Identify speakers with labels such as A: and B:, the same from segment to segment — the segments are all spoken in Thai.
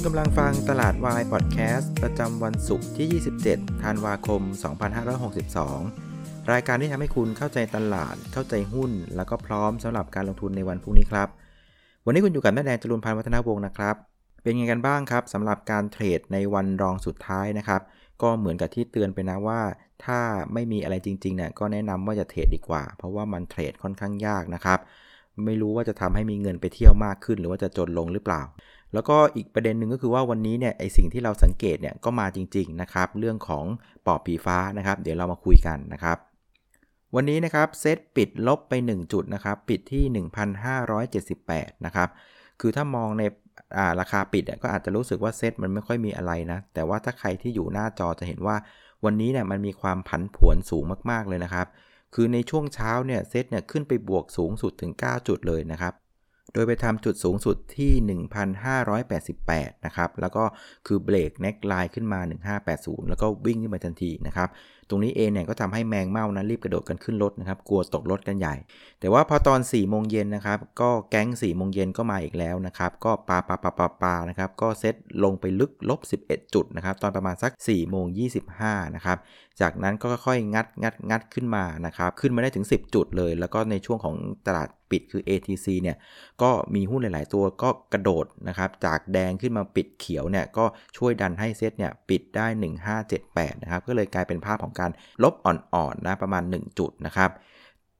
A: คุณกำลังฟังตลาดวายพอดแคสต์ประจำวันศุกร์ที่ 27 ธันวาคม 2562 รายการที่ทำให้คุณเข้าใจตลาด เข้าใจหุ้น แล้วก็พร้อมสำหรับการลงทุนในวันพรุ่งนี้ครับ วันนี้คุณอยู่กับแม่แดงจรุนพันธ์วัฒนาวงศ์นะครับ เป็นไงกันบ้างครับสำหรับการเทรดในวันรองสุดท้ายนะครับ ก็เหมือนกับที่เตือนไปนะว่า ถ้าไม่มีอะไรจริงๆเนี่ยก็แนะนำว่าจะเทรดดีกว่า เพราะว่ามันเทรดค่อนข้างยากนะครับ ไม่รู้ว่าจะทำให้มีเงินไปเที่ยวมากขึ้น หรือว่าจะจนลงหรือเปล่า แล้วก็อีกประเด็นหนึ่งก็คือว่าวันนี้เนี่ยไอสิ่งที่เราสังเกตเนี่ยก็มาจริงๆนะครับเรื่องของปอบผีฟ้านะครับ เดี๋ยวเรามาคุยกันนะครับ วันนี้นะครับเซตปิดลบไป 1 จุดนะครับปิดที่ 1,578 นะครับคือถ้ามองในราคาปิดก็อาจจะรู้สึกว่าเซตมันไม่ค่อยมีอะไรนะ แต่ว่าถ้าใครที่อยู่หน้าจอจะเห็นว่าวันนี้เนี่ยมันมีความผันผวนสูงมากๆเลยนะครับ คือในช่วงเช้าเนี่ยเซตเนี่ยขึ้นไปบวกสูงสุดถึง 9 จุดเลยนะครับ โดยไปทำจุดสูงสุดที่ 1,588 นะครับ แล้วก็คือเบรกเน็กไลน์ขึ้นมา 1580 แล้วก็วิ่งขึ้นมาทันทีนะครับ ตรงนี้เองเนี่ยก็ทำให้แมงเม่านั้นรีบกระโดดกันขึ้นรถนะครับ กลัวตกรถกันใหญ่ แต่ว่าพอตอน 4 โมงเย็นนะครับ ก็แก๊ง 4 โมงเย็นก็มาอีกแล้วนะครับ ก็ปาปาปาปาปานะครับ ก็เซตลงไปลึกลบ 11 จุดนะครับ ตอนประมาณสัก 4 โมง 25 นะครับ จากนั้นก็ค่อยๆงัดงัดงัดขึ้นมานะครับ ขึ้นมาได้ถึง 10 จุดเลย แล้วก็ในช่วงของตลาด ปิดคือ ATC เนี่ยก็มีหุ้นหลาย ๆ ตัวก็กระโดดนะครับจากแดงขึ้นมาปิดเขียวเนี่ยก็ช่วยดันให้เซตเนี่ยปิดได้ 1578นะครับก็เลยกลายเป็นภาพของการลบอ่อนๆนะประมาณ 1 จุดนะครับ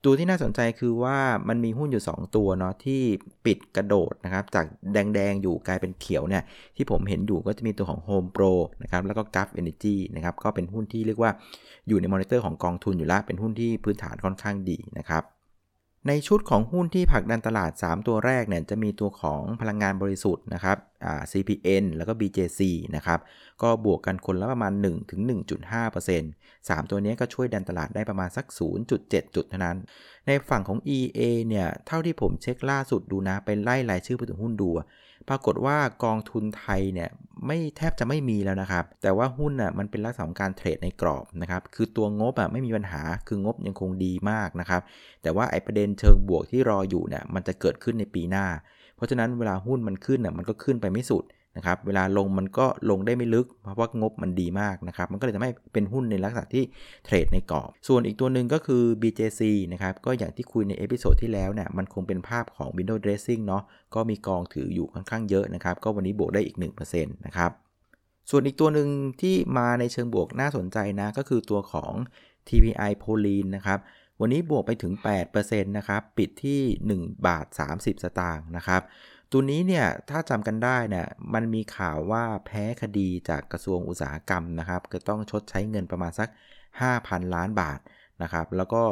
A: ตัวที่น่าสนใจคือว่ามันมีหุ้นอยู่ 2 ตัวเนาะที่ปิดกระโดดนะครับจากแดง ๆ อยู่กลายเป็นเขียวเนี่ยที่ผมเห็นอยู่ก็จะมีตัวของ Home Pro นะครับแล้วก็ g u f Energy นะครับก็เป็นหุ้นที่เรียกว่าอยู่ในมอนิเตอร์ของกองทุนอยู่แล้ว เป็นหุ้นที่พื้นฐานค่อนข้างดีนะครับ ในชุดของหุ้นที่ผลักดันตลาด 3 ตัวแรกเนี่ยจะมีตัวของพลังงานบริสุทธิ์นะครับ CPN แล้วก็ BJC นะครับ ก็บวกกันคนละประมาณ 1 ถึง 1.5% 3 ตัวนี้ก็ช่วยดันตลาดได้ประมาณสัก 0.7 จุดเท่านั้น ในฝั่งของ EA เนี่ย เท่าที่ผมเช็คล่าสุดดูนะไปไล่รายชื่อผู้ถือหุ้นดู ปรากฏว่ากองทุนไทยเนี่ย ไม่แทบจะไม่มีแล้วนะครับ แต่ว่าหุ้นอะมันเป็นลักษณะของการเทรดในกรอบนะครับ คือตัวงบอะไม่มีปัญหา คืองบยังคงดีมากนะครับ แต่ว่าไอประเด็นเชิงบวกที่รออยู่เนี่ย มันจะเกิดขึ้นในปีหน้า เพราะฉะนั้นเวลาหุ้นมันขึ้นน่ะมันก็ขึ้นไปไม่สุดนะครับ เวลาลงมันก็ลงได้ไม่ลึก เพราะว่างบมันดีมากนะครับ มันก็เลยทำให้เป็นหุ้นในลักษณะที่เทรดในกรอบ ส่วนอีกตัวหนึ่งก็คือ BJC นะครับ ก็อย่างที่คุยใน episode ที่แล้วเนี่ย มันคงเป็นภาพของ window dressing เนาะ ก็มีกองถืออยู่ค่อนข้างเยอะนะครับ ก็วันนี้บวกได้อีก 1%นะครับ ส่วนอีกตัวหนึ่งที่มาในเชิงบวกน่าสนใจนะ ก็คือตัวของ TPI p o l i n นะครับ วันนี้บวกไปถึง 8%นะครับ ปิดที่ 1 บาท 30 สตางค์นะครับ ตัวนี้เนี่ย ถ้าจำกันได้เนี่ย มันมีข่าวว่าแพ้คดีจากกระทรวงอุตสาหกรรมนะครับ ก็ต้องชดใช้เงินประมาณสัก 5,000 ล้านบาทนะครับ แล้วก็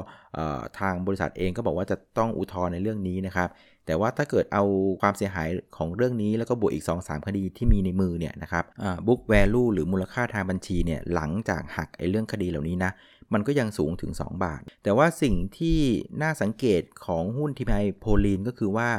A: ทางบริษัทเองก็บอกว่าจะต้องอุทธรณ์ในเรื่องนี้นะครับ แต่ว่าถ้าเกิดเอาความเสียหายของเรื่องนี้แล้วก็บวกอีก 2-3 คดีที่มีในมือเนี่ยนะครับบุ๊กแวลูหรือมูลค่าทางบัญชีเนี่ย หลังจากหักไอ้เรื่องคดีเหล่านี้นะ มันก็ยังสูงถึง 2 บาท แต่ว่าสิ่งที่น่าสังเกตของหุ้นทีพีโพลีนก็คือว่า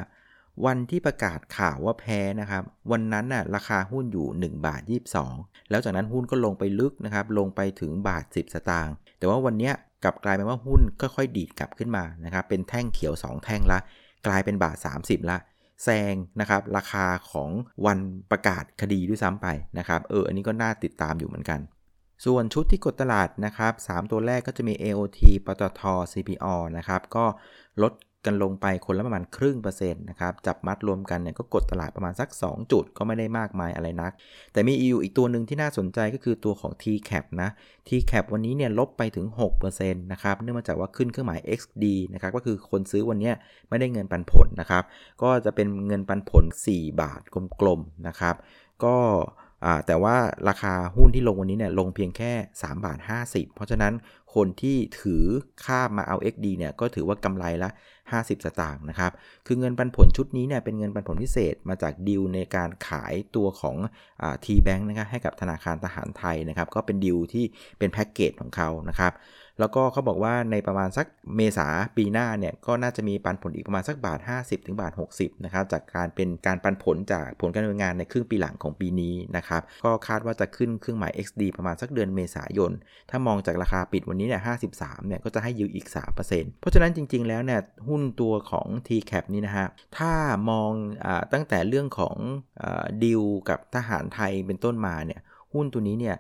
A: วันที่ประกาศข่าวว่าแพ้นะครับ วันนั้นน่ะราคาหุ้นอยู่ 1 บาท 22 แล้วจากนั้นหุ้นก็ลงไปลึกนะครับ ลงไปถึงบาท 10 สตางค์แต่ว่าวันนี้กลับกลายเป็นว่าหุ้นค่อยๆดีดกลับขึ้นมานะครับ เป็นแท่งเขียว 2 แท่งละ กลายเป็นบาท 30 ละแซงนะครับราคาของวันประกาศคดีด้วยซ้ำไปนะครับเอออันนี้ก็น่าติดตามอยู่เหมือนกัน ส่วนชุดที่กดตลาดนะครับ 3 ตัวแรกก็จะมี AOT ปตท CPO นะครับ ก็ลดกันลงไปคนละประมาณครึ่งเปอร์เซ็นต์นะครับ จับมัดรวมกันเนี่ยก็กดตลาดประมาณสัก 2 จุดก็ไม่ได้มากมายอะไรนัก แต่มีอยู่อีกตัวหนึ่งที่น่าสนใจก็คือตัวของ TCAP นะ TCAP วันนี้เนี่ยลบไปถึง6%นะครับ เนื่องมาจากว่าขึ้นเครื่องหมาย XD นะครับ ก็คือคนซื้อวันนี้ไม่ได้เงินปันผลนะครับ ก็จะเป็นเงินปันผล 4 บาทกลมๆนะครับ ก็ แต่ว่าราคาหุ้นที่ลงวันนี้เนี่ยลงเพียงแค่ 3 บาท 50 เพราะฉะนั้นคนที่ถือข้ามมาเอา XD เนี่ยก็ถือว่ากำไรละ 50 สตางค์นะครับ คือเงินปันผลชุดนี้เนี่ยเป็นเงินปันผลพิเศษมาจากดีลในการขายตัวของทีแบงค์นะครับให้กับธนาคารทหารไทยนะครับ ก็เป็นดีลที่เป็นแพ็กเกจของเขานะครับ แล้วก็เขาบอกว่าในประมาณสักเมษาปีหน้าเนี่ยก็น่าจะมีปันผลอีกประมาณสักบาท 50ถึงบาท 60นะครับจากการเป็นการปันผลจากผลการดำเนินงานในครึ่งปีหลังของปีนี้นะครับ ก็คาดว่าจะขึ้นเครื่องหมาย XD ประมาณสักเดือนเมษายน ถ้ามองจากราคาปิดวันนี้เนี่ย53เนี่ยก็จะให้ยิวอีก 3%เพราะฉะนั้นจริง ๆแล้วเนี่ยหุ้นหุ้นตัวของ TCAP นี่นะฮะ ถ้ามองอตั้งแต่เรื่องของดิวกับทหารไทยเป็นต้นมาเนี่ย หุ้นตัวนี้เนี่ย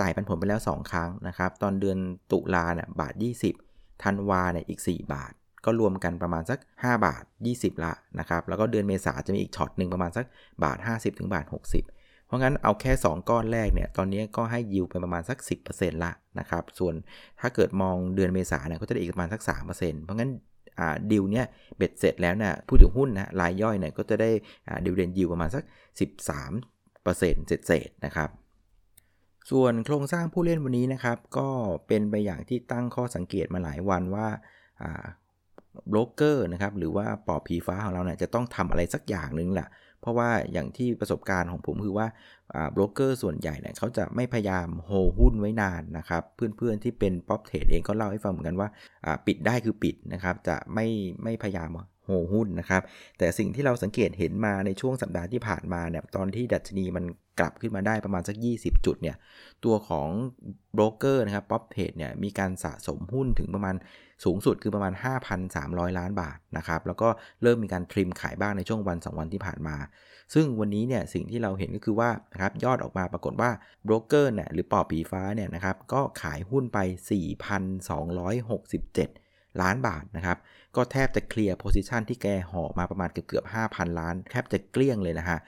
A: จ่ายปันผลไปแล้ว 2 ครั้งนะครับ ตอนเดือนตุลาเนี่ยบาท 20ธันวาเนี่ยอีก 4 บาท ก็รวมกันประมาณสัก 5 บาท 20 ละนะครับ แล้วก็เดือนเมษาจะมีอีกช็อตหนึ่งประมาณสักบาท 50ถึงบาท 60เพราะงั้นเอาแค่ 2 ก้อนแรกเนี่ย ตอนนี้ก็ให้ยิวไปประมาณสัก 10%ละนะครับ ส่วนถ้าเกิดมองเดือนเมษาเนี่ยก็จะได้อีกประมาณสัก 3%เพราะงั้น ดิวเนี่ยเบ็ดเสร็จแล้วนะผู้ถือหุ้นนะรายย่อยเนี่ยก็จะได้ดิวเดนยิวประมาณสัก 13%เศษๆนะครับส่วนโครงสร้างผู้เล่นวันนี้นะครับ ก็เป็นไปอย่างที่ตั้งข้อสังเกตมาหลายวันว่าโบรกเกอร์นะครับหรือว่าปอบผีฟ้าของเราเนี่ยจะต้องทำอะไรสักอย่างหนึ่งแหละ เพราะว่าอย่างที่ประสบการณ์ของผมคือว่าโบรกเกอร์ส่วนใหญ่เนี่ยเขาจะไม่พยายามโฮหุ้นไว้นานนะครับเพื่อนๆที่เป็น prop trade เองก็เล่าให้ฟังเหมือนกันว่าปิดได้คือปิดนะครับจะไม่ไม่พยายาม โหุ้นนะครับ แต่สิ่งที่เราสังเกตเห็นมาในช่วงสัปดาห์ที่ผ่านมาเนี่ยตอนที่ดัชนีมันกลับขึ้นมาได้ประมาณสัก 20 จุดเนี่ยตัวของโบรกเกอร์นะครับ prop trade เนี่ยมีการสะสมหุ้นถึงประมาณสูงสุดคือประมาณ 5,300 ล้านบาทนะครับแล้วก็เริ่มมีการ trim ขายบ้างในช่วงวัน 2 วันที่ผ่านมา ซึ่งวันนี้เนี่ยสิ่งที่เราเห็นก็คือว่านะครับยอดออกมาปรากฏว่าโบรกเกอร์เนี่ยหรือปอบผีฟ้าเนี่ยนะครับก็ขายหุ้นไป 4,267 ล้านบาทนะครับ ก็แทบจะเคลียร์โพซิชันที่แกห่อมาประมาณเกือบเกือบ5,000 ล้าน แทบจะเกลี้ยงเลยนะฮะ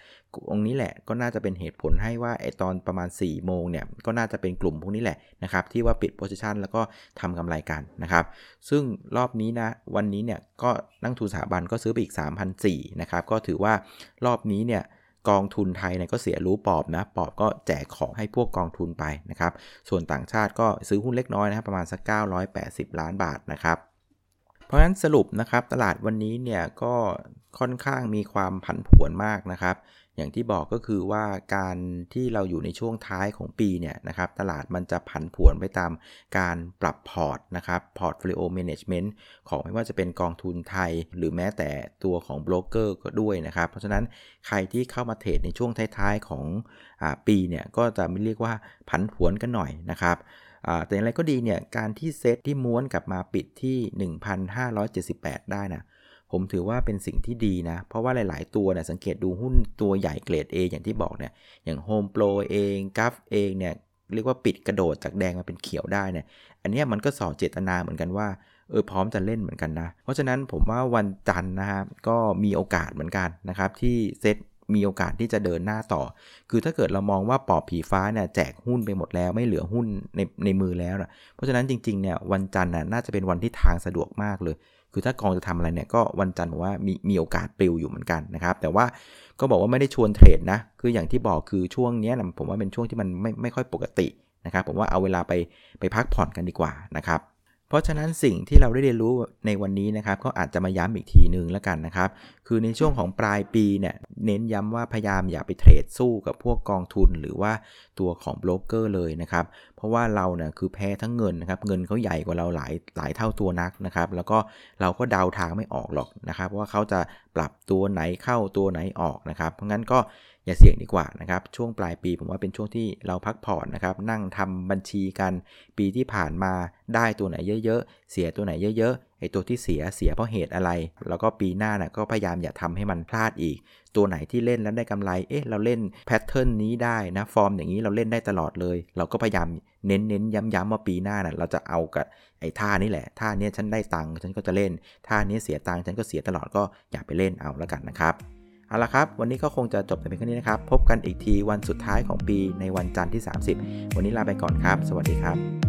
A: องนี้แหละก็น่าจะเป็นเหตุผลให้ว่าไอตอนประมาณ 4 โมงเนี่ย ก็น่าจะเป็นกลุ่มพวกนี้แหละนะครับ ที่ว่าปิดโพซิชันแล้วก็ทำกำไรกันนะครับ ซึ่งรอบนี้นะ วันนี้เนี่ยก็นักทุนสถาบันก็ซื้อไปอีก 3,004นะครับ ก็ถือว่ารอบนี้เนี่ยกองทุนไทยเนี่ยก็เสียรู้ปอบนะ ปอบก็แจกของให้พวกกองทุนไปนะครับ ส่วนต่างชาติก็ซื้อหุ้นเล็กน้อยนะครับประมาณสัก 980 ล้านบาทนะครับ เพราะฉะนั้นสรุปนะครับตลาดวันนี้เนี่ยก็ค่อนข้างมีความผันผวนมากนะครับ อย่างที่บอกก็คือว่าการที่เราอยู่ในช่วงท้ายของปีเนี่ยนะครับตลาดมันจะผันผวนไปตามการปรับพอร์ตนะครับ portfolio management ของไม่ว่าจะเป็นกองทุนไทย หรือแม้แต่ตัวของโบรกเกอร์ก็ด้วยนะครับ เพราะฉะนั้นใครที่เข้ามาเทรดในช่วงท้ายๆของอปีเนี่ยก็จะไม่เรียกว่าผันผวนกันหน่อยนะครับ แต่อย่างไรก็ดีเนี่ยการที่เซตที่ม้วนกลับมาปิดที่ 1,578 ได้นะผมถือว่าเป็นสิ่งที่ดีนะ เพราะว่าหลาย ๆ ตัวเนี่ยสังเกตดูหุ้นตัวใหญ่เกรด A อย่างที่บอกเนี่ยอย่าง Home Pro เองกัฟเองเนี่ยเรียกว่าปิดกระโดดจากแดงมาเป็นเขียวได้เนี่ยอันนี้มันก็สอเจตนาเหมือนกันว่าเออพร้อมจะเล่นเหมือนกันนะ เพราะฉะนั้นผมว่าวันจันทร์นะครับก็มีโอกาสเหมือนกันนะครับที่เซต มีโอกาสที่จะเดินหน้าต่อ คือถ้าเกิดเรามองว่าปอบผีฟ้าเนี่ยแจกหุ้นไปหมดแล้วไม่เหลือหุ้นในในมือแล้วนะเพราะฉะนั้นจริงๆเนี่ยวันจันทร์น่าจะเป็นวันที่ทางสะดวกมากเลย คือถ้ากองจะทำอะไรเนี่ยก็วันจันทร์บอกว่ามีมีโอกาสปลิวอยู่เหมือนกันนะครับ แต่ว่าก็บอกว่าไม่ได้ชวนเทรดนะ คืออย่างที่บอกคือช่วงนี้นะผมว่าเป็นช่วงที่มันไม่ไม่ค่อยปกตินะครับ ผมว่าเอาเวลาไปไปพักผ่อนกันดีกว่านะครับ เพราะฉะนั้นสิ่งที่เราได้เรียนรู้ในวันนี้นะครับ ก็อาจจะมาย้ำอีกทีหนึ่งแล้วกันนะครับ คือในช่วงของปลายปีเนี่ยเน้นย้ำว่าพยายามอย่าไปเทรดสู้กับพวกกองทุน หรือว่าตัวของโบรกเกอร์เลยนะครับ ราะว่าเราเนี่ยคือแพ้ทั้งเงินนะครับ เงินเขาใหญ่กว่าเราหลายหลายเท่าตัวนักนะครับ แล้วก็เราก็เดาทางไม่ออกหรอกนะครับ ว่าเขาจะปรับตัวไหนเข้าตัวไหนออกนะครับ เพราะงั้นก็อย่าเสี่ยงดีกว่านะครับ ช่วงปลายปีผมว่าเป็นช่วงที่เราพักผ่อนนะครับ นั่งทำบัญชีกันปีที่ผ่านมาได้ตัวไหนเยอะ ๆ เสียตัวไหนเยอะ ๆ ไอตัวที่เสียเสียเพราะเหตุอะไร แล้วก็ปีหน้านะก็พยายามอย่าทำให้มันพลาดอีก ตัวไหนที่เล่นแล้วได้กำไร เอ๊ะเราเล่น pattern นี้ได้นะฟอร์มอย่างนี้เราเล่นได้ตลอดเลย เราก็พยายามเน้นเน้นย้ำๆว่าปีหน้านะ่ะเราจะเอากับไอ้ท่านี้แหละ ท่านี้ฉันได้ตังค์ฉันก็จะเล่น ท่านี้เสียตังค์ฉันก็เสียตลอดก็อย่าไปเล่นเอาแล้วกันนะครับเอาละครับ วันนี้ก็คงจะจบแต่เพียงแค่นี้นะครับ พบกันอีกทีวันสุดท้ายของปีในวันจันทร์ที่ 30 วันนี้ลาไปก่อนครับ สวัสดีครับ